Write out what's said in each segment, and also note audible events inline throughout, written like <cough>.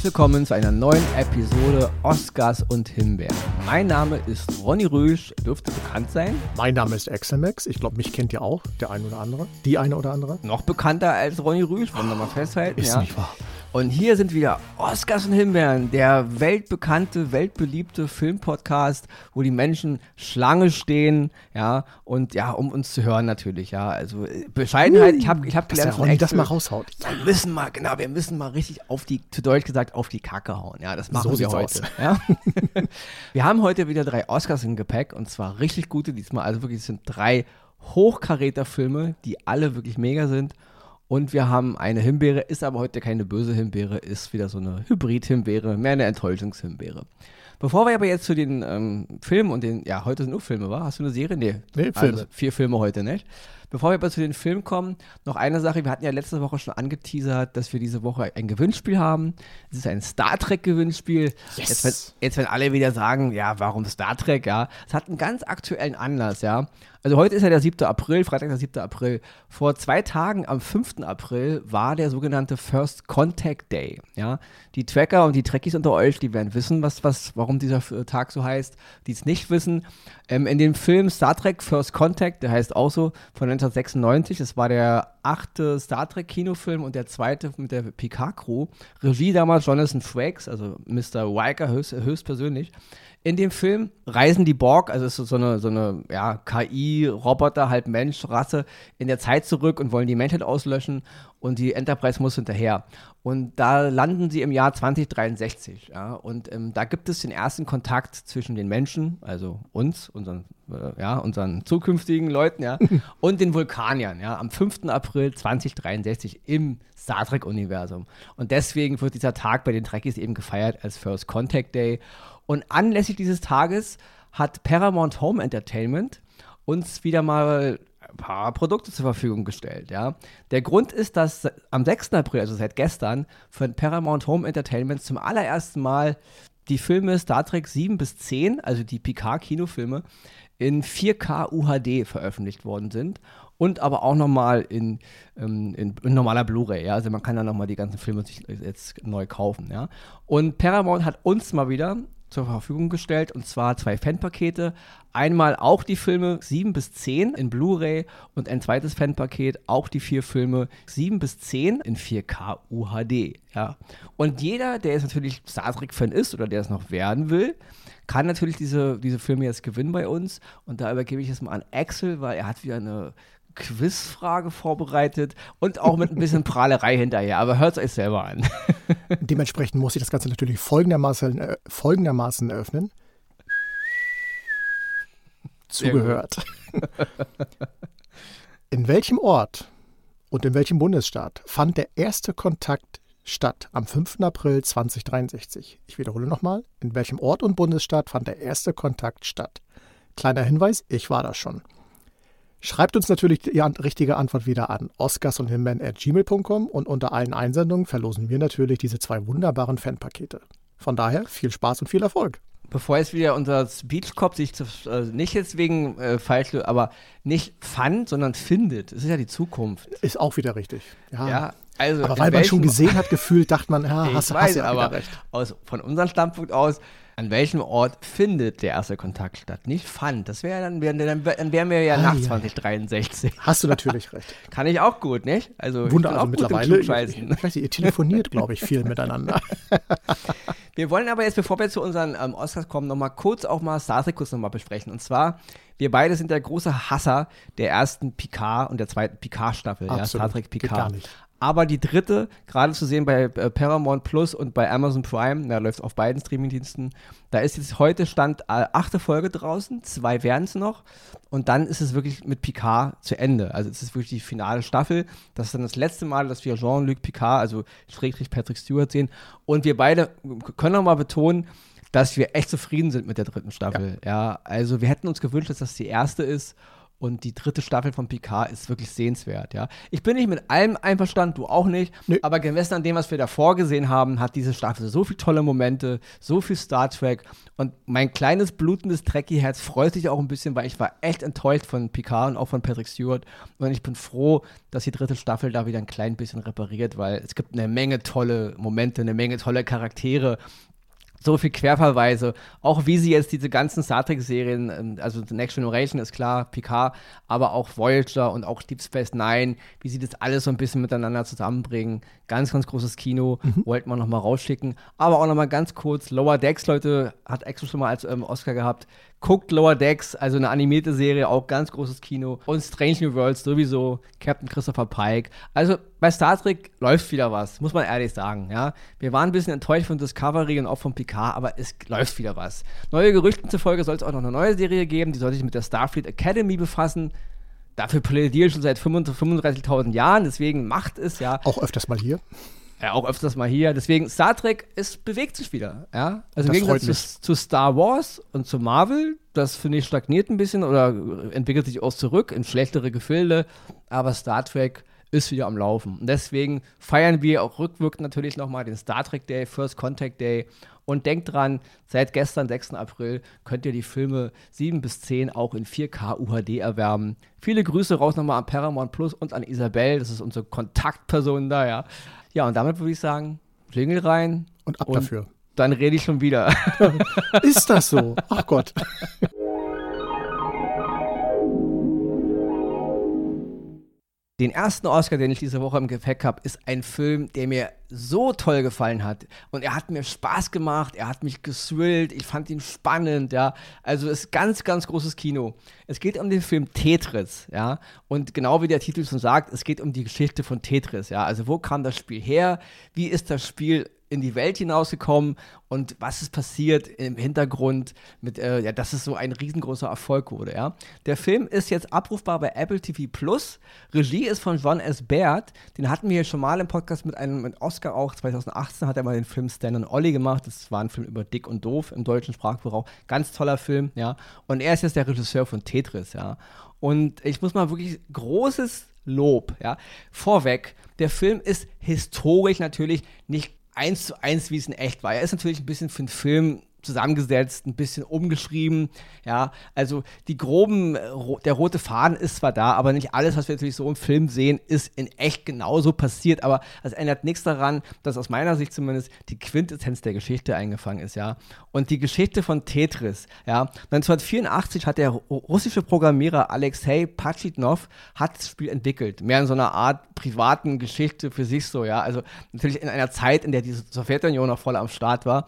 Herzlich willkommen zu einer neuen Episode Oscars und Himbeeren. Mein Name ist Ronny Rüsch, dürfte bekannt sein. Mein Name ist Exelmax. Ich glaube, mich kennt ihr auch, der eine oder andere. Die eine oder andere. Noch bekannter als Ronny Rüsch, wollen wir mal festhalten. Ist ja. nicht wahr. Und hier sind wieder Oscars und Himbeeren, der weltbekannte, weltbeliebte Filmpodcast, wo die Menschen Schlange stehen, ja, und ja, um uns zu hören natürlich, ja. Also äh, Bescheidenheit, ich habe ich hab Dass gelernt von Ronny das mal raushaut. wir müssen mal, genau, wir müssen mal richtig auf die, zu Deutsch gesagt, auf die Kacke hauen. Ja, das machen So wir heute. Ja? <laughs> wir haben heute wieder drei Oscars im Gepäck und zwar richtig gute diesmal. Also wirklich, es sind drei Hochkaräter-Filme, die alle wirklich mega sind. Und wir haben eine Himbeere, ist aber heute keine böse Himbeere, ist wieder so eine Hybrid-Himbeere, mehr eine Enttäuschungshimbeere. Bevor wir aber jetzt zu den ähm, Filmen und den, ja, heute sind nur Filme, war? Hast du eine Serie? Nee, Nee, Also Filme. vier Filme heute, nicht? Bevor wir aber zu den Filmen kommen, noch eine Sache. Wir hatten ja letzte Woche schon angeteasert, dass wir diese Woche ein Gewinnspiel haben. Es ist ein Star Trek-Gewinnspiel. Yes. Jetzt, wenn, jetzt, wenn alle wieder sagen, ja, warum Star Trek, ja. Es hat einen ganz aktuellen Anlass, ja. Also heute ist ja der 7. April, Freitag der 7. April. Vor zwei Tagen, am 5. April, war der sogenannte First Contact Day, ja. Die Tracker und die Trekkies unter euch, die werden wissen, was, was, warum dieser Tag so heißt. Die es nicht wissen, ähm, in dem Film Star Trek First Contact, der heißt auch so, von 1996, das war der achte Star Trek Kinofilm und der zweite mit der Picard-Crew. Regie damals Jonathan Frakes, also Mr. Riker höchst, höchstpersönlich. In dem Film reisen die Borg, also ist so eine, so eine ja, KI-Roboter, halb Mensch, Rasse, in der Zeit zurück und wollen die Menschheit auslöschen und die Enterprise muss hinterher. Und da landen sie im Jahr 2063. Ja, und ähm, da gibt es den ersten Kontakt zwischen den Menschen, also uns, unseren, äh, ja, unseren zukünftigen Leuten, ja, <laughs> und den Vulkaniern, ja, am 5. April 2063 im Star Trek-Universum. Und deswegen wird dieser Tag bei den Trekkies eben gefeiert als First Contact Day. Und anlässlich dieses Tages hat Paramount Home Entertainment uns wieder mal ein paar Produkte zur Verfügung gestellt. Ja. Der Grund ist, dass am 6. April, also seit gestern, von Paramount Home Entertainment zum allerersten Mal die Filme Star Trek 7 bis 10, also die Picard-Kinofilme, in 4K UHD veröffentlicht worden sind und aber auch nochmal in, ähm, in, in normaler Blu-ray. Ja? Also man kann dann nochmal die ganzen Filme sich jetzt neu kaufen. Ja? Und Paramount hat uns mal wieder zur Verfügung gestellt und zwar zwei Fanpakete. Einmal auch die Filme 7 bis 10 in Blu-ray und ein zweites Fanpaket auch die vier Filme 7 bis 10 in 4K UHD. Ja. Und jeder, der jetzt natürlich Star Trek-Fan ist oder der es noch werden will, kann natürlich diese, diese Filme jetzt gewinnen bei uns. Und da übergebe ich es mal an Axel, weil er hat wieder eine Quizfrage vorbereitet und auch mit ein bisschen <laughs> Prahlerei hinterher. Aber hört es euch selber an. <laughs> Dementsprechend muss ich das Ganze natürlich folgendermaßen, äh, folgendermaßen eröffnen. Zugehört. in welchem Ort und in welchem Bundesstaat fand der erste Kontakt statt am 5. April 2063? Ich wiederhole nochmal. In welchem Ort und Bundesstaat fand der erste Kontakt statt? Kleiner Hinweis, ich war da schon. Schreibt uns natürlich die richtige Antwort wieder an oscars und gmail.com und unter allen Einsendungen verlosen wir natürlich diese zwei wunderbaren Fanpakete. Von daher viel Spaß und viel Erfolg. Bevor jetzt wieder unser Speechcop sich zu, äh, nicht jetzt wegen äh, falsch, aber nicht fand, sondern findet. Es ist ja die Zukunft. Ist auch wieder richtig. Ja. Ja, also aber weil man schon gesehen hat, gefühlt, dachte man, ja, <laughs> hast, weiß, hast ja aber recht. aus, von unserem Standpunkt aus, an welchem Ort findet der erste Kontakt statt? Nicht fand. Das wäre dann, wär- dann wären wir ja Ah, nach ja. 2063. Hast du natürlich recht. <laughs> Kann ich auch gut, nicht? Also Wunder, also mittlerweile, ich, ich ihr telefoniert, glaube ich, viel miteinander. <laughs> Wir wollen aber jetzt, bevor wir zu unseren ähm, Oscars kommen, nochmal kurz auch mal Star Trek kurz nochmal besprechen. Und zwar, wir beide sind der große Hasser der ersten Picard und der zweiten Picard-Staffel, ja. Star Trek Picard. Aber die dritte, gerade zu sehen bei äh, Paramount Plus und bei Amazon Prime, da läuft auf beiden Streamingdiensten, da ist jetzt heute Stand äh, achte Folge draußen, zwei werden es noch und dann ist es wirklich mit Picard zu Ende. Also es ist wirklich die finale Staffel. Das ist dann das letzte Mal, dass wir Jean-Luc Picard, also Schrägstrich Patrick Stewart sehen und wir beide können noch mal betonen, dass wir echt zufrieden sind mit der dritten Staffel. Ja, also wir hätten uns gewünscht, dass das die erste ist Und die dritte Staffel von Picard ist wirklich sehenswert, ja. Ich bin nicht mit allem einverstanden, du auch nicht. Nee. Aber gemessen an dem, was wir davor gesehen haben, hat diese Staffel so viele tolle Momente, so viel Star Trek. Und mein kleines, blutendes Trekkie-Herz freut sich auch ein bisschen, weil ich war echt enttäuscht von Picard und auch von Patrick Stewart. Und ich bin froh, dass die dritte Staffel da wieder ein klein bisschen repariert, weil es gibt eine Menge tolle Momente, eine Menge tolle Charaktere so viel Querverweise, auch wie sie jetzt diese ganzen Star Trek-Serien, ähm, also The Next Generation ist klar, Picard, aber auch Voyager und auch Deep Space Nine, wie sie das alles so ein bisschen miteinander zusammenbringen. Ganz, ganz großes Kino, mhm. wollten wir nochmal rausschicken. Aber auch nochmal ganz kurz, Lower Decks, Leute, hat Exo schon mal als ähm, Oscar gehabt. Guckt Lower Decks, also eine animierte Serie, auch ganz großes Kino. Und Strange New Worlds sowieso, Captain Christopher Pike. Also bei Star Trek läuft wieder was, muss man ehrlich sagen. Ja? Wir waren ein bisschen enttäuscht von Discovery und auch von Picard, aber es läuft wieder was. Neue Gerüchten zufolge soll es auch noch eine neue Serie geben, die soll sich mit der Starfleet Academy befassen. Dafür plädiere ich schon seit 35.000 Jahren, deswegen macht es ja. Auch öfters mal hier. Ja, auch öfters mal hier. Deswegen, Star Trek, es bewegt sich wieder. Ja? Also im Gegensatz zu, zu, Star Wars und zu Marvel, das finde ich stagniert ein bisschen oder entwickelt sich auch zurück in schlechtere Gefilde. Aber Star Trek ist wieder am Laufen. Und deswegen feiern wir auch rückwirkend natürlich nochmal den Star Trek Day, First Contact Day. Und denkt dran, seit gestern, 6. April, könnt ihr die Filme 7 bis 10 auch in 4K UHD erwerben. Viele Grüße raus nochmal an Paramount Plus und an Isabel, das ist unsere Kontaktperson da, ja. Ja, und damit würde ich sagen, Jingle rein. Und ab und dafür. Dann rede ich schon wieder. <laughs> Ist das so? Ach Gott. <laughs> Den ersten Oscar, den ich diese Woche im Gepäck habe, ist ein Film, der mir so toll gefallen hat. Und er hat mir Spaß gemacht, er hat mich geswillt, ich fand ihn spannend, ja. Also es ist ganz, ganz großes Kino. Es geht um den Film Tetris, ja. Und genau wie der Titel schon sagt, es geht um die Geschichte von Tetris, ja. Also wo kam das Spiel her? Wie ist das Spiel in die Welt hinausgekommen und was ist passiert im Hintergrund mit, äh, ja, dass es so ein riesengroßer Erfolg wurde, ja. Der Film ist jetzt abrufbar bei Apple TV Plus. Regie ist von John S. Baird. Den hatten wir hier schon mal im Podcast mit einem mit Oscar auch. 2018 hat er mal den Film Stan und Ollie gemacht. Das war ein Film über Dick und Doof im deutschen Sprachgebrauch. Ganz toller Film, ja. Und er ist jetzt der Regisseur von Tetris, ja. Und ich muss mal wirklich großes Lob, ja. Vorweg, der Film ist historisch natürlich nicht eins zu eins, wie es in echt war. Er ist natürlich ein bisschen für einen Film zusammengesetzt, ein bisschen umgeschrieben. Ja, also die groben, der rote Faden ist zwar da, aber nicht alles, was wir natürlich so im Film sehen, ist in echt genauso passiert. Aber es ändert nichts daran, dass aus meiner Sicht zumindest die Quintessenz der Geschichte eingefangen ist, ja. Und die Geschichte von Tetris, ja. 1984 hat der russische Programmierer Alexei Pachitnov hat das Spiel entwickelt. Mehr in so einer Art privaten Geschichte für sich so, ja. Also natürlich in einer Zeit, in der die Sowjetunion noch voll am Start war.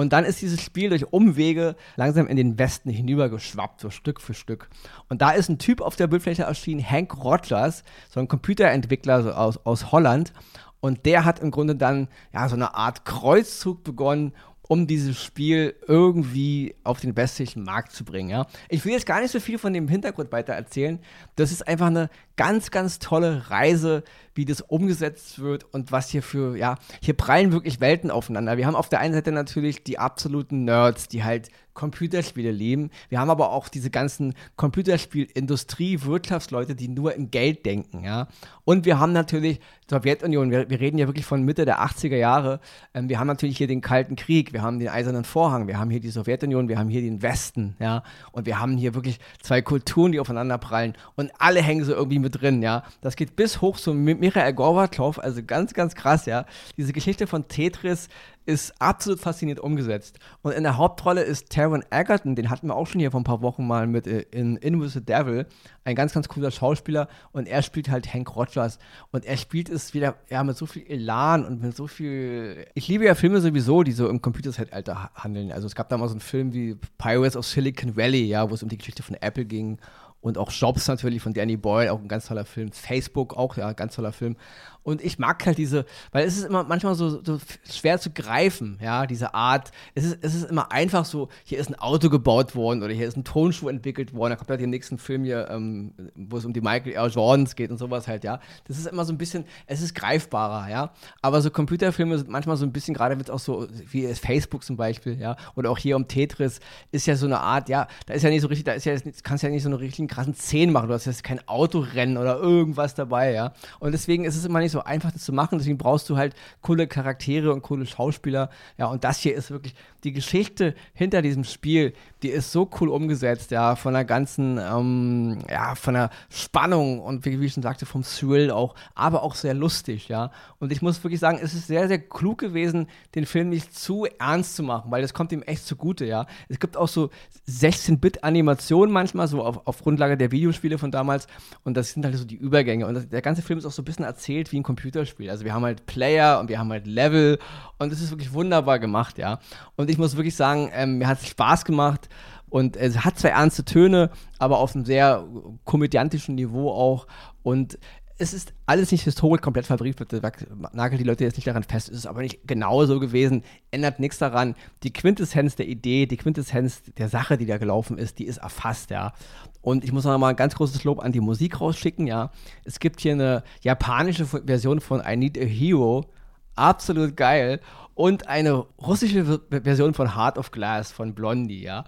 Und dann ist dieses Spiel durch Umwege langsam in den Westen hinübergeschwappt, so Stück für Stück. Und da ist ein Typ auf der Bildfläche erschienen, Hank Rogers, so ein Computerentwickler so aus, aus Holland. Und der hat im Grunde dann ja so eine Art Kreuzzug begonnen, um dieses Spiel irgendwie auf den westlichen Markt zu bringen. Ja? Ich will jetzt gar nicht so viel von dem Hintergrund weiter erzählen. Das ist einfach eine ganz, ganz tolle Reise, wie das umgesetzt wird und was hier für, ja, hier prallen wirklich Welten aufeinander. Wir haben auf der einen Seite natürlich die absoluten Nerds, die halt Computerspiele lieben. Wir haben aber auch diese ganzen Computerspielindustrie, Wirtschaftsleute, die nur in Geld denken, ja. Und wir haben natürlich Sowjetunion, wir, wir reden ja wirklich von Mitte der 80er Jahre. Ähm, wir haben natürlich hier den Kalten Krieg, wir haben den Eisernen Vorhang, wir haben hier die Sowjetunion, wir haben hier den Westen, ja. Und wir haben hier wirklich zwei Kulturen, die aufeinander prallen und alle hängen so irgendwie mit drin, ja. Das geht bis hoch zu Michael Gorbatschow, also ganz, ganz krass, ja. Diese Geschichte von Tetris ist absolut faszinierend umgesetzt. Und in der Hauptrolle ist Taron Egerton, den hatten wir auch schon hier vor ein paar Wochen mal mit äh, in Invisible Devil, ein ganz, ganz cooler Schauspieler und er spielt halt Hank Rogers und er spielt es wieder ja, mit so viel Elan und mit so viel. Ich liebe ja Filme sowieso, die so im Computerzeitalter handeln. Also es gab da mal so einen Film wie Pirates of Silicon Valley, ja, wo es um die Geschichte von Apple ging und auch Jobs natürlich von Danny Boyle, auch ein ganz toller Film. Facebook auch, ja, ganz toller Film. Und ich mag halt diese, weil es ist immer manchmal so, so schwer zu greifen, ja, diese Art. Es ist, es ist immer einfach so, hier ist ein Auto gebaut worden oder hier ist ein Tonschuh entwickelt worden. Da kommt halt den nächsten Film hier, ähm, wo es um die Michael R. Jordans geht und sowas halt, ja. Das ist immer so ein bisschen, es ist greifbarer, ja. Aber so Computerfilme sind manchmal so ein bisschen, gerade wenn es auch so, wie Facebook zum Beispiel, ja, oder auch hier um Tetris, ist ja so eine Art, ja, da ist ja nicht so richtig, da ist ja, kannst ja nicht so eine richtigen krassen Szenen machen. Du hast jetzt kein Autorennen oder irgendwas dabei, ja. Und deswegen ist es immer nicht so einfach, das zu machen. Deswegen brauchst du halt coole Charaktere und coole Schauspieler. Ja, und das hier ist wirklich die Geschichte hinter diesem Spiel, die ist so cool umgesetzt, ja, von der ganzen, ähm, ja, von der Spannung und wie, wie ich schon sagte, vom Thrill auch, aber auch sehr lustig, ja. Und ich muss wirklich sagen, es ist sehr, sehr klug gewesen, den Film nicht zu ernst zu machen, weil das kommt ihm echt zugute, ja. Es gibt auch so 16-Bit-Animationen manchmal, so auf, auf Grundlage der Videospiele von damals und das sind halt so die Übergänge und das, der ganze Film ist auch so ein bisschen erzählt wie ein Computerspiel. Also wir haben halt Player und wir haben halt Level und es ist wirklich wunderbar gemacht, ja. Und ich muss wirklich sagen, ähm, mir hat es Spaß gemacht und es hat zwar ernste Töne, aber auf einem sehr komödiantischen Niveau auch. Und es ist alles nicht historisch komplett verbrieft, nagelt die Leute jetzt nicht daran fest, es ist aber nicht genau so gewesen, ändert nichts daran. Die Quintessenz der Idee, die Quintessenz der Sache, die da gelaufen ist, die ist erfasst, ja. Und ich muss noch mal ein ganz großes Lob an die Musik rausschicken, ja. Es gibt hier eine japanische Version von I Need a Hero, absolut geil und eine russische Version von Heart of Glass von Blondie, ja.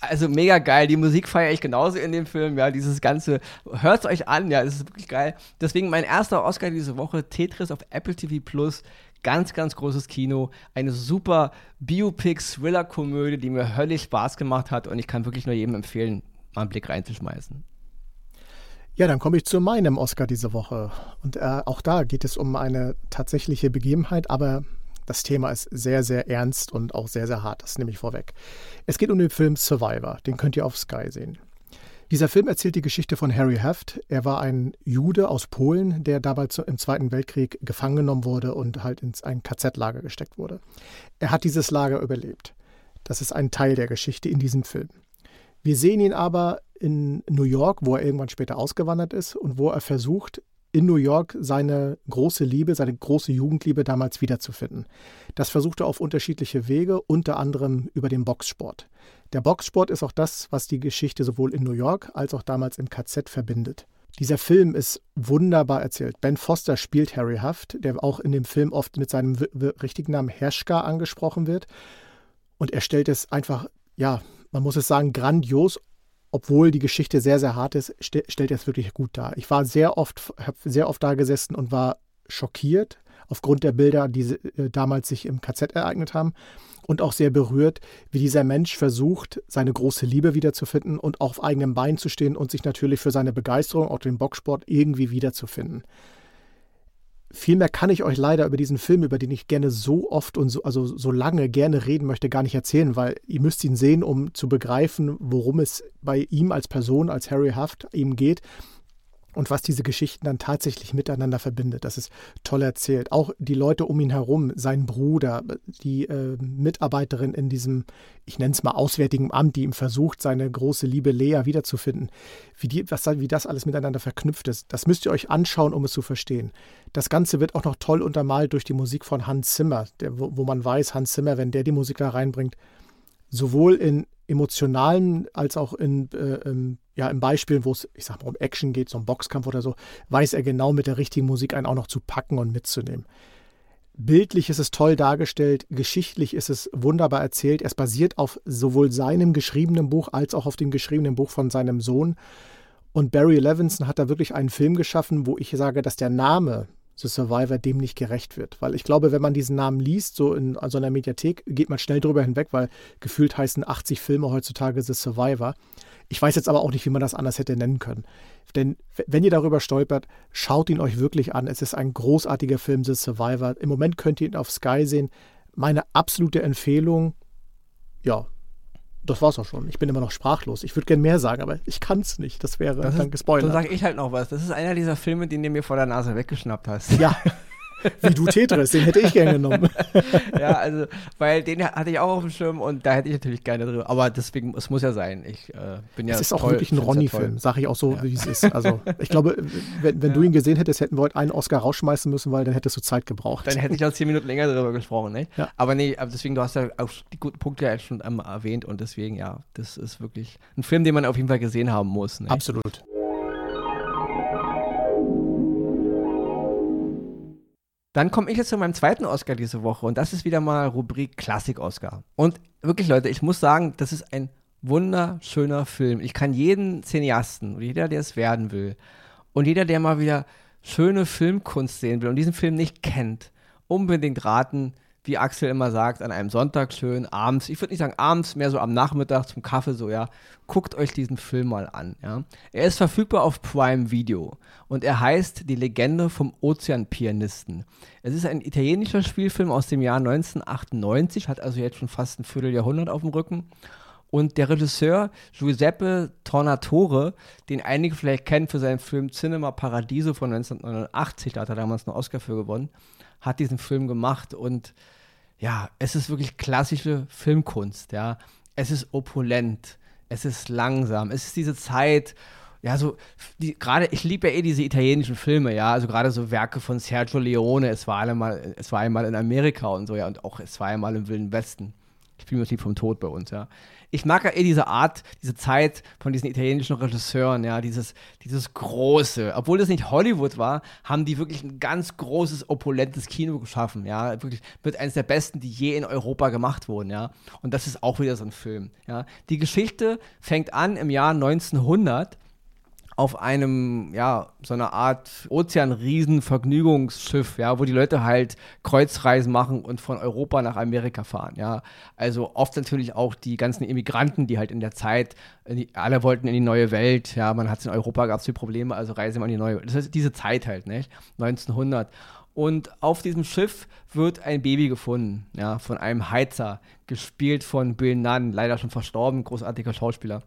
Also mega geil, die Musik feiere ich genauso in dem Film, ja, dieses ganze, hört es euch an, ja, es ist wirklich geil. Deswegen mein erster Oscar diese Woche, Tetris auf Apple TV Plus, ganz, ganz großes Kino, eine super Biopic-Thriller-Komödie, die mir höllisch Spaß gemacht hat. Und ich kann wirklich nur jedem empfehlen, mal einen Blick reinzuschmeißen. Ja, dann komme ich zu meinem Oscar diese Woche. Und äh, auch da geht es um eine tatsächliche Begebenheit, aber das Thema ist sehr, sehr ernst und auch sehr, sehr hart. Das nehme ich vorweg. Es geht um den Film Survivor. Den könnt ihr auf Sky sehen. Dieser Film erzählt die Geschichte von Harry Heft. Er war ein Jude aus Polen, der damals im Zweiten Weltkrieg gefangen genommen wurde und halt ins ein KZ-Lager gesteckt wurde. Er hat dieses Lager überlebt. Das ist ein Teil der Geschichte in diesem Film. Wir sehen ihn aber in New York, wo er irgendwann später ausgewandert ist und wo er versucht, in New York seine große Liebe, seine große Jugendliebe damals wiederzufinden. Das versucht er auf unterschiedliche Wege, unter anderem über den Boxsport. Der Boxsport ist auch das, was die Geschichte sowohl in New York als auch damals im KZ verbindet. Dieser Film ist wunderbar erzählt. Ben Foster spielt Harry Haft, der auch in dem Film oft mit seinem richtigen Namen Herschka angesprochen wird. Und er stellt es einfach, ja, man muss es sagen, grandios, obwohl die Geschichte sehr, sehr hart ist, st stellt er es wirklich gut dar. Ich war sehr oft, habe sehr oft da gesessen und war schockiert aufgrund der Bilder, die äh, damals sich im KZ ereignet haben und auch sehr berührt, wie dieser Mensch versucht, seine große Liebe wiederzufinden und auf eigenem Bein zu stehen und sich natürlich für seine Begeisterung, auch den Boxsport, irgendwie wiederzufinden. Viel mehr kann ich euch leider über diesen Film, über den ich gerne so oft und so, also so lange gerne reden möchte, gar nicht erzählen, weil ihr müsst ihn sehen, um zu begreifen, worum es bei ihm als Person, als Harry Haft ihm geht und was diese Geschichten dann tatsächlich miteinander verbindet. Das ist toll erzählt. Auch die Leute um ihn herum, sein Bruder, die äh, Mitarbeiterin in diesem, ich nenne es mal Auswärtigen Amt, die ihm versucht, seine große Liebe Lea wiederzufinden, wie, die, was, wie das alles miteinander verknüpft ist. Das müsst ihr euch anschauen, um es zu verstehen. Das Ganze wird auch noch toll untermalt durch die Musik von Hans Zimmer, der, wo, wo man weiß, Hans Zimmer, wenn der die Musik da reinbringt, sowohl in emotionalen als auch in, äh, im, ja, in Beispielen, wo es, ich sag mal, um Action geht, so ein Boxkampf oder so, weiß er genau mit der richtigen Musik einen auch noch zu packen und mitzunehmen. Bildlich ist es toll dargestellt, geschichtlich ist es wunderbar erzählt. Es basiert auf sowohl seinem geschriebenen Buch als auch auf dem geschriebenen Buch von seinem Sohn. Und Barry Levinson hat da wirklich einen Film geschaffen, wo ich sage, dass der Name The Survivor dem nicht gerecht wird. Weil ich glaube, wenn man diesen Namen liest, so in so einer Mediathek, geht man schnell drüber hinweg, weil gefühlt heißen 80 Filme heutzutage The Survivor. Ich weiß jetzt aber auch nicht, wie man das anders hätte nennen können. Denn wenn ihr darüber stolpert, schaut ihn euch wirklich an. Es ist ein großartiger Film, The Survivor. Im Moment könnt ihr ihn auf Sky sehen. Meine absolute Empfehlung, ja, das war's auch schon. Ich bin immer noch sprachlos. Ich würde gerne mehr sagen, aber ich kann es nicht. Das wäre das dann gespoilert. Dann sage ich halt noch was. Das ist einer dieser Filme, den du mir vor der Nase weggeschnappt hast. Ja. <laughs> Wie du Tetris, den hätte ich gerne genommen. <laughs> ja, also, weil den hatte ich auch auf dem Schirm und da hätte ich natürlich gerne drüber. Aber deswegen, es muss ja sein. Ich äh, bin ja. Es ist toll, auch wirklich ein Ronny-Film, sage ich auch so, ja. wie es ist. Also, ich glaube, wenn, wenn ja. du ihn gesehen hättest, hätten wir heute einen Oscar rausschmeißen müssen, weil dann hättest du Zeit gebraucht. Dann hätte ich auch zehn Minuten länger darüber gesprochen, ne? Ja. Aber nee, deswegen, du hast ja auch die guten Punkte ja schon einmal erwähnt und deswegen, ja, das ist wirklich ein Film, den man auf jeden Fall gesehen haben muss. Ne? Absolut. Dann komme ich jetzt zu meinem zweiten Oscar diese Woche und das ist wieder mal Rubrik Klassik-Oscar. Und wirklich, Leute, ich muss sagen, das ist ein wunderschöner Film. Ich kann jeden Cineasten und jeder, der es werden will und jeder, der mal wieder schöne Filmkunst sehen will und diesen Film nicht kennt, unbedingt raten, wie Axel immer sagt, an einem Sonntag schön, abends, ich würde nicht sagen abends, mehr so am Nachmittag zum Kaffee, so, ja, guckt euch diesen Film mal an, ja. Er ist verfügbar auf Prime Video und er heißt Die Legende vom Ozeanpianisten. Es ist ein italienischer Spielfilm aus dem Jahr 1998, hat also jetzt schon fast ein Vierteljahrhundert auf dem Rücken. Und der Regisseur Giuseppe Tornatore, den einige vielleicht kennen für seinen Film Cinema Paradiso von 1989, da hat er damals einen Oscar für gewonnen, hat diesen Film gemacht und ja, es ist wirklich klassische Filmkunst, ja. Es ist opulent, es ist langsam, es ist diese Zeit, ja, so, gerade, ich liebe ja eh diese italienischen Filme, ja, also gerade so Werke von Sergio Leone, es war einmal, es war einmal in Amerika und so, ja, und auch es war einmal im Wilden Westen. Ich spiele mir das Lied vom Tod bei uns, ja ich mag ja eh diese Art, diese Zeit von diesen italienischen Regisseuren, ja, dieses, dieses große. Obwohl das nicht Hollywood war, haben die wirklich ein ganz großes, opulentes Kino geschaffen, ja. Wirklich wird eines der besten, die je in Europa gemacht wurden, ja. Und das ist auch wieder so ein Film, ja. Die Geschichte fängt an im Jahr 1900 auf einem, ja, so einer Art Ozeanriesen-Vergnügungsschiff, ja, wo die Leute halt Kreuzreisen machen und von Europa nach Amerika fahren, ja. Also oft natürlich auch die ganzen Immigranten, die halt in der Zeit, die, alle wollten in die neue Welt, ja, man hat es in Europa, gab es viele Probleme, also reisen wir in die neue Welt. Das heißt, diese Zeit halt, nicht? 1900. Und auf diesem Schiff wird ein Baby gefunden, ja, von einem Heizer, gespielt von Bill Nunn, leider schon verstorben, großartiger Schauspieler.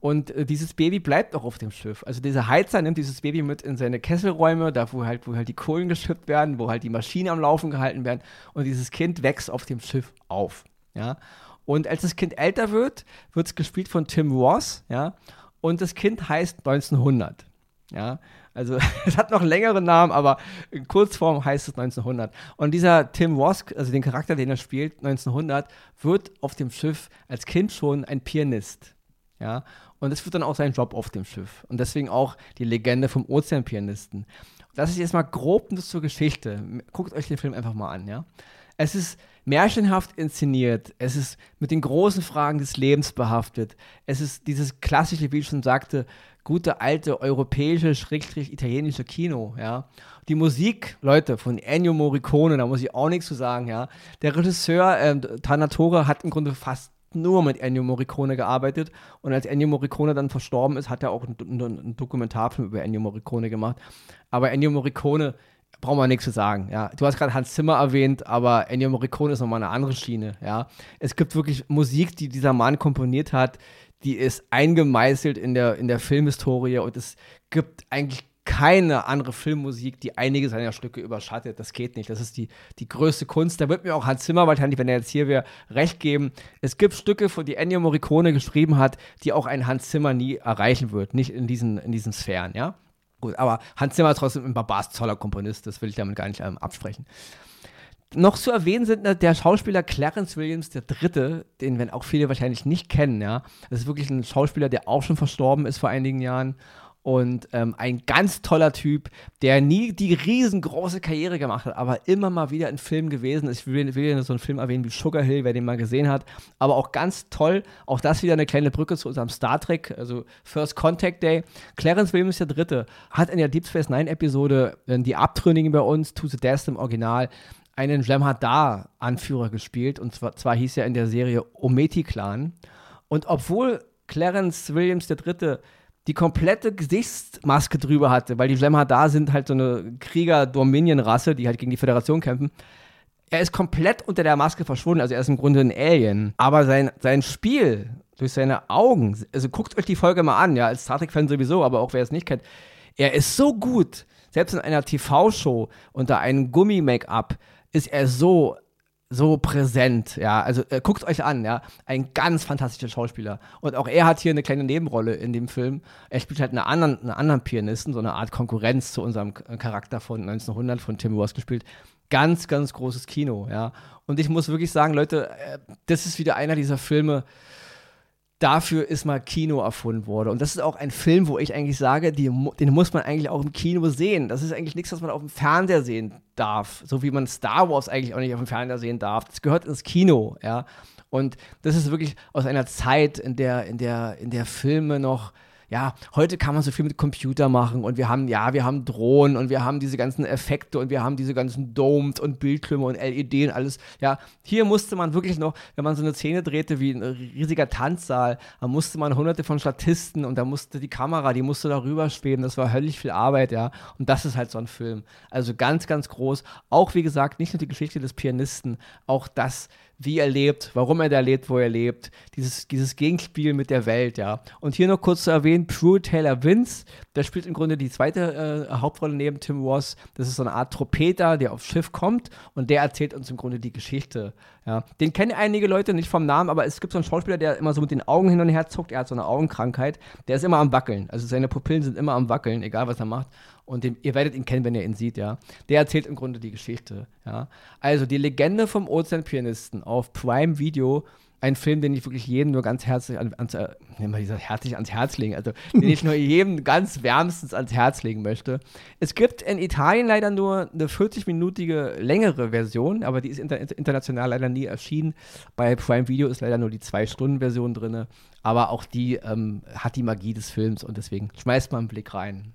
Und äh, dieses Baby bleibt auch auf dem Schiff. Also dieser Heizer nimmt dieses Baby mit in seine Kesselräume, da wo halt, wo halt die Kohlen geschippt werden, wo halt die Maschinen am Laufen gehalten werden. Und dieses Kind wächst auf dem Schiff auf. Ja. Und als das Kind älter wird, wird es gespielt von Tim Ross, ja. Und das Kind heißt 1900. Ja, also <laughs> es hat noch einen längeren Namen, aber in Kurzform heißt es 1900. Und dieser Tim Ross, also den Charakter, den er spielt, 1900, wird auf dem Schiff als Kind schon ein Pianist. Ja, und das wird dann auch sein Job auf dem Schiff. Und deswegen auch die Legende vom Ozeanpianisten. Das ist jetzt mal grob nur zur Geschichte. Guckt euch den Film einfach mal an, ja. Es ist märchenhaft inszeniert. Es ist mit den großen Fragen des Lebens behaftet. Es ist dieses klassische, wie ich schon sagte, gute alte europäische, schrägstrich italienische Kino, ja. Die Musik, Leute, von Ennio Morricone, da muss ich auch nichts zu sagen, ja. Der Regisseur ähm, Tanatore hat im Grunde fast nur mit Ennio Morricone gearbeitet. Und als Ennio Morricone dann verstorben ist, hat er auch einen, einen Dokumentarfilm über Ennio Morricone gemacht. Aber Ennio Morricone, brauchen wir nichts zu sagen. Ja, du hast gerade Hans Zimmer erwähnt, aber Ennio Morricone ist nochmal eine andere Schiene. Ja, es gibt wirklich Musik, die dieser Mann komponiert hat, die ist eingemeißelt in der, in der Filmhistorie und es gibt eigentlich keine andere Filmmusik, die einige seiner Stücke überschattet. Das geht nicht. Das ist die, die größte Kunst. Da wird mir auch Hans Zimmer wahrscheinlich, wenn er jetzt hier wäre, recht geben. Es gibt Stücke, die Ennio Morricone geschrieben hat, die auch ein Hans Zimmer nie erreichen wird. Nicht in diesen, in diesen Sphären, ja. Gut, aber Hans Zimmer ist trotzdem ein Barbars toller Komponist. Das will ich damit gar nicht ähm, absprechen. Noch zu erwähnen sind äh, der Schauspieler Clarence Williams III., den wenn auch viele wahrscheinlich nicht kennen, ja. Das ist wirklich ein Schauspieler, der auch schon verstorben ist vor einigen Jahren und ähm, ein ganz toller Typ, der nie die riesengroße Karriere gemacht hat, aber immer mal wieder in Filmen gewesen ist. Ich will, will ja so einen Film erwähnen wie Sugar Hill, wer den mal gesehen hat, aber auch ganz toll, auch das wieder eine kleine Brücke zu unserem Star Trek, also First Contact Day. Clarence Williams der Dritte hat in der Deep Space Nine Episode äh, die Abtrünnigen bei uns, To the Death im Original, einen Jem'Hadar-Anführer gespielt und zwar, zwar hieß er in der Serie Ometi-Clan und obwohl Clarence Williams der Dritte die komplette Gesichtsmaske drüber hatte, weil die Jemma da sind halt so eine Krieger-Dominion-Rasse, die halt gegen die Föderation kämpfen. Er ist komplett unter der Maske verschwunden, also er ist im Grunde ein Alien. Aber sein, sein Spiel durch seine Augen, also guckt euch die Folge mal an, ja, als Star Trek-Fan sowieso, aber auch wer es nicht kennt, er ist so gut selbst in einer TV-Show unter einem Gummi-Make-up ist er so so präsent, ja. Also äh, guckt euch an, ja. Ein ganz fantastischer Schauspieler. Und auch er hat hier eine kleine Nebenrolle in dem Film. Er spielt halt einen anderen, einen anderen Pianisten, so eine Art Konkurrenz zu unserem Charakter von 1900 von Tim Ross gespielt. Ganz, ganz großes Kino, ja. Und ich muss wirklich sagen, Leute, äh, das ist wieder einer dieser Filme, dafür ist mal Kino erfunden worden. Und das ist auch ein Film, wo ich eigentlich sage, die, den muss man eigentlich auch im Kino sehen. Das ist eigentlich nichts, was man auf dem Fernseher sehen darf. So wie man Star Wars eigentlich auch nicht auf dem Fernseher sehen darf. Das gehört ins Kino, ja. Und das ist wirklich aus einer Zeit, in der, in der, in der Filme noch ja, heute kann man so viel mit Computer machen und wir haben, ja, wir haben Drohnen und wir haben diese ganzen Effekte und wir haben diese ganzen Domes und Bildschirme und LED und alles. Ja, hier musste man wirklich noch, wenn man so eine Szene drehte wie ein riesiger Tanzsaal, da musste man hunderte von Statisten und da musste die Kamera, die musste darüber schweben. Das war höllisch viel Arbeit, ja. Und das ist halt so ein Film. Also ganz, ganz groß. Auch wie gesagt, nicht nur die Geschichte des Pianisten, auch das, wie er lebt, warum er da lebt, wo er lebt, dieses, dieses Gegenspiel mit der Welt, ja. Und hier noch kurz zu erwähnen, Pruitt Taylor Vince, der spielt im Grunde die zweite äh, Hauptrolle neben Tim Ross. Das ist so eine Art Trompeter, der aufs Schiff kommt und der erzählt uns im Grunde die Geschichte, ja. Den kennen einige Leute nicht vom Namen, aber es gibt so einen Schauspieler, der immer so mit den Augen hin und her zuckt, er hat so eine Augenkrankheit, der ist immer am Wackeln, also seine Pupillen sind immer am Wackeln, egal was er macht. Und den, ihr werdet ihn kennen, wenn ihr ihn seht, ja. Der erzählt im Grunde die Geschichte, ja. Also die Legende vom Ozeanpianisten auf Prime Video, ein Film, den ich wirklich jedem nur ganz herzlich an, ans, äh, herzlich ans Herz legen, also den ich nur jedem ganz wärmstens ans Herz legen möchte. Es gibt in Italien leider nur eine 40-minütige längere Version, aber die ist inter international leider nie erschienen. Bei Prime Video ist leider nur die 2-Stunden-Version drin, aber auch die ähm, hat die Magie des Films und deswegen schmeißt mal einen Blick rein.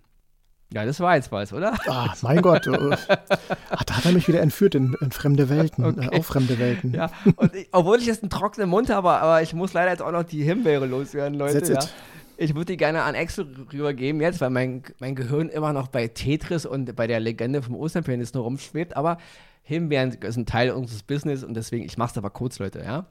Ja, das war jetzt was, oder? Ah, mein Gott. <laughs> Ach, da hat er mich wieder entführt in, in fremde Welten, äh, okay. äh, auf fremde Welten. Ja, und ich, obwohl ich jetzt einen trockenen Mund habe, aber ich muss leider jetzt auch noch die Himbeere loswerden, Leute. Ja. Ich würde die gerne an Axel rübergeben jetzt, weil mein, mein Gehirn immer noch bei Tetris und bei der Legende vom Osternpianisten rumschwebt, aber Himbeeren ist ein Teil unseres Business und deswegen, ich mache es aber kurz, Leute, ja.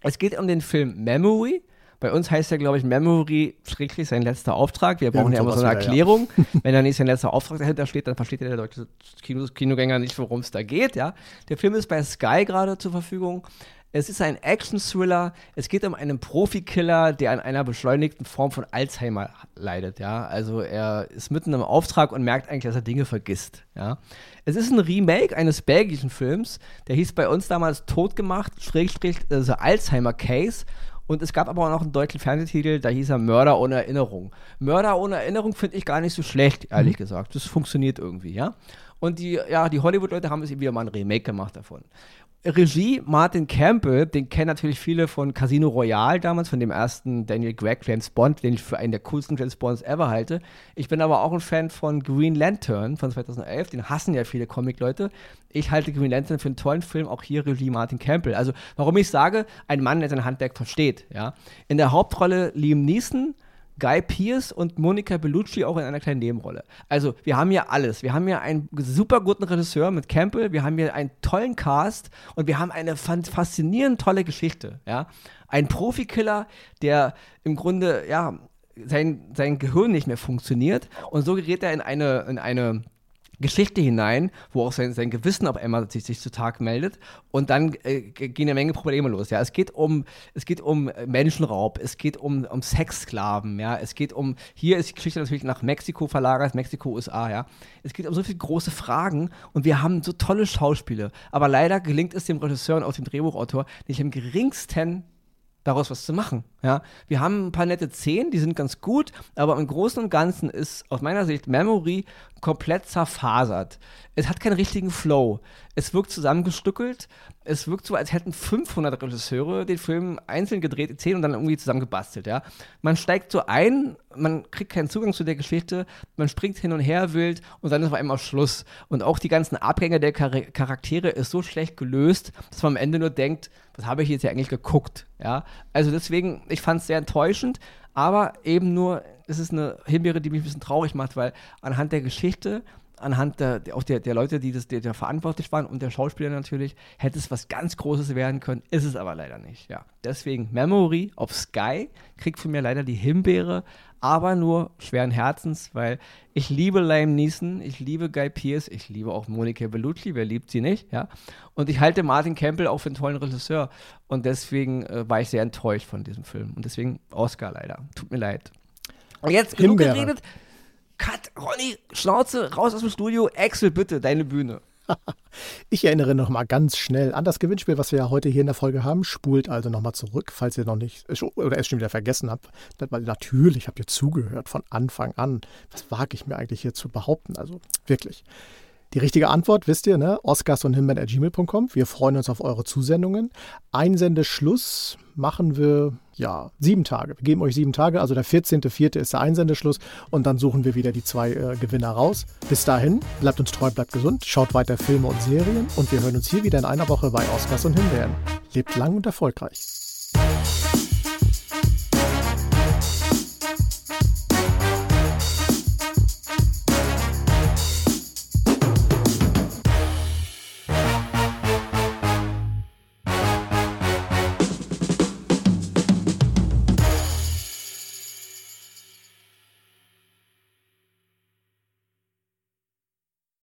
Es geht um den Film Memory bei uns heißt ja, glaube ich, Memory schräglich sein letzter Auftrag. Wir brauchen ja, immer so eine Erklärung. Ja. Wenn da nicht sein letzter Auftrag dahinter steht, dann versteht ja der deutsche Kino Kinogänger nicht, worum es da geht. Ja? Der Film ist bei Sky gerade zur Verfügung. Es ist ein Action-Thriller. Es geht um einen Profikiller, der an einer beschleunigten Form von Alzheimer leidet. Ja? Also er ist mitten im Auftrag und merkt eigentlich, dass er Dinge vergisst. Ja? Es ist ein Remake eines belgischen Films, der hieß bei uns damals Totgemacht, Schrägstrich, also Alzheimer Case. Und es gab aber auch noch einen deutschen Fernsehtitel, da hieß er Mörder ohne Erinnerung. Mörder ohne Erinnerung finde ich gar nicht so schlecht, ehrlich mhm. gesagt. Das funktioniert irgendwie, ja. Und die, ja, die Hollywood-Leute haben es eben wieder mal ein Remake gemacht davon. Regie Martin Campbell, den kennen natürlich viele von Casino Royale damals, von dem ersten Daniel Craig James Bond, den ich für einen der coolsten James Bonds ever halte. Ich bin aber auch ein Fan von Green Lantern von 2011, den hassen ja viele Comic-Leute. Ich halte Green Lantern für einen tollen Film, auch hier Regie Martin Campbell. Also, warum ich sage, ein Mann, der sein Handwerk versteht, ja. In der Hauptrolle Liam Neeson, Guy Pierce und Monica Bellucci auch in einer kleinen Nebenrolle. Also, wir haben hier alles. Wir haben hier einen super guten Regisseur mit Campbell, wir haben hier einen tollen Cast und wir haben eine faszinierend tolle Geschichte. Ja? Ein Profikiller, der im Grunde, ja, sein, sein Gehirn nicht mehr funktioniert und so gerät er in eine, in eine Geschichte hinein, wo auch sein, sein Gewissen auf einmal sich, sich zutage meldet und dann äh, gehen eine Menge Probleme los. Ja, es geht um es geht um Menschenraub, es geht um, um Sexsklaven, ja, es geht um hier ist die Geschichte natürlich nach Mexiko verlagert, Mexiko USA, ja. Es geht um so viele große Fragen und wir haben so tolle Schauspiele, aber leider gelingt es dem Regisseur und auch dem Drehbuchautor nicht im geringsten daraus was zu machen. Ja? Wir haben ein paar nette Szenen, die sind ganz gut, aber im Großen und Ganzen ist aus meiner Sicht Memory komplett zerfasert. Es hat keinen richtigen Flow. Es wirkt zusammengestückelt. Es wirkt so, als hätten 500 Regisseure den Film einzeln gedreht, 10 und dann irgendwie zusammengebastelt. Ja? Man steigt so ein, man kriegt keinen Zugang zu der Geschichte, man springt hin und her wild und dann ist auf einmal Schluss. Und auch die ganzen Abgänge der Char Charaktere ist so schlecht gelöst, dass man am Ende nur denkt, was habe ich jetzt hier eigentlich geguckt? Ja? Also deswegen, ich fand es sehr enttäuschend, aber eben nur, es ist eine Himbeere, die mich ein bisschen traurig macht, weil anhand der Geschichte anhand der, auch der, der Leute, die das, der, der verantwortlich waren und der Schauspieler natürlich, hätte es was ganz Großes werden können, ist es aber leider nicht. Ja. Deswegen Memory auf Sky kriegt von mir leider die Himbeere, aber nur schweren Herzens, weil ich liebe Liam Neeson, ich liebe Guy Pearce, ich liebe auch Monica Bellucci, wer liebt sie nicht, ja. Und ich halte Martin Campbell auch für einen tollen Regisseur und deswegen äh, war ich sehr enttäuscht von diesem Film und deswegen Oscar leider. Tut mir leid. Und jetzt genug Himbeere. geredet. Cut, Ronny, Schnauze, raus aus dem Studio. Axel, bitte, deine Bühne. <laughs> Ich erinnere noch mal ganz schnell an das Gewinnspiel, was wir ja heute hier in der Folge haben. Spult also noch mal zurück, falls ihr noch nicht oder es schon wieder vergessen habt. Weil natürlich habt ihr zugehört von Anfang an. Was wage ich mir eigentlich hier zu behaupten? Also wirklich. Die richtige Antwort wisst ihr, ne? Oscars und gmail.com. Wir freuen uns auf eure Zusendungen. Einsendeschluss machen wir, ja, sieben Tage. Wir geben euch sieben Tage, also der 14.04. ist der Einsendeschluss und dann suchen wir wieder die zwei äh, Gewinner raus. Bis dahin, bleibt uns treu, bleibt gesund, schaut weiter Filme und Serien und wir hören uns hier wieder in einer Woche bei Oscars und Himbeeren. Lebt lang und erfolgreich.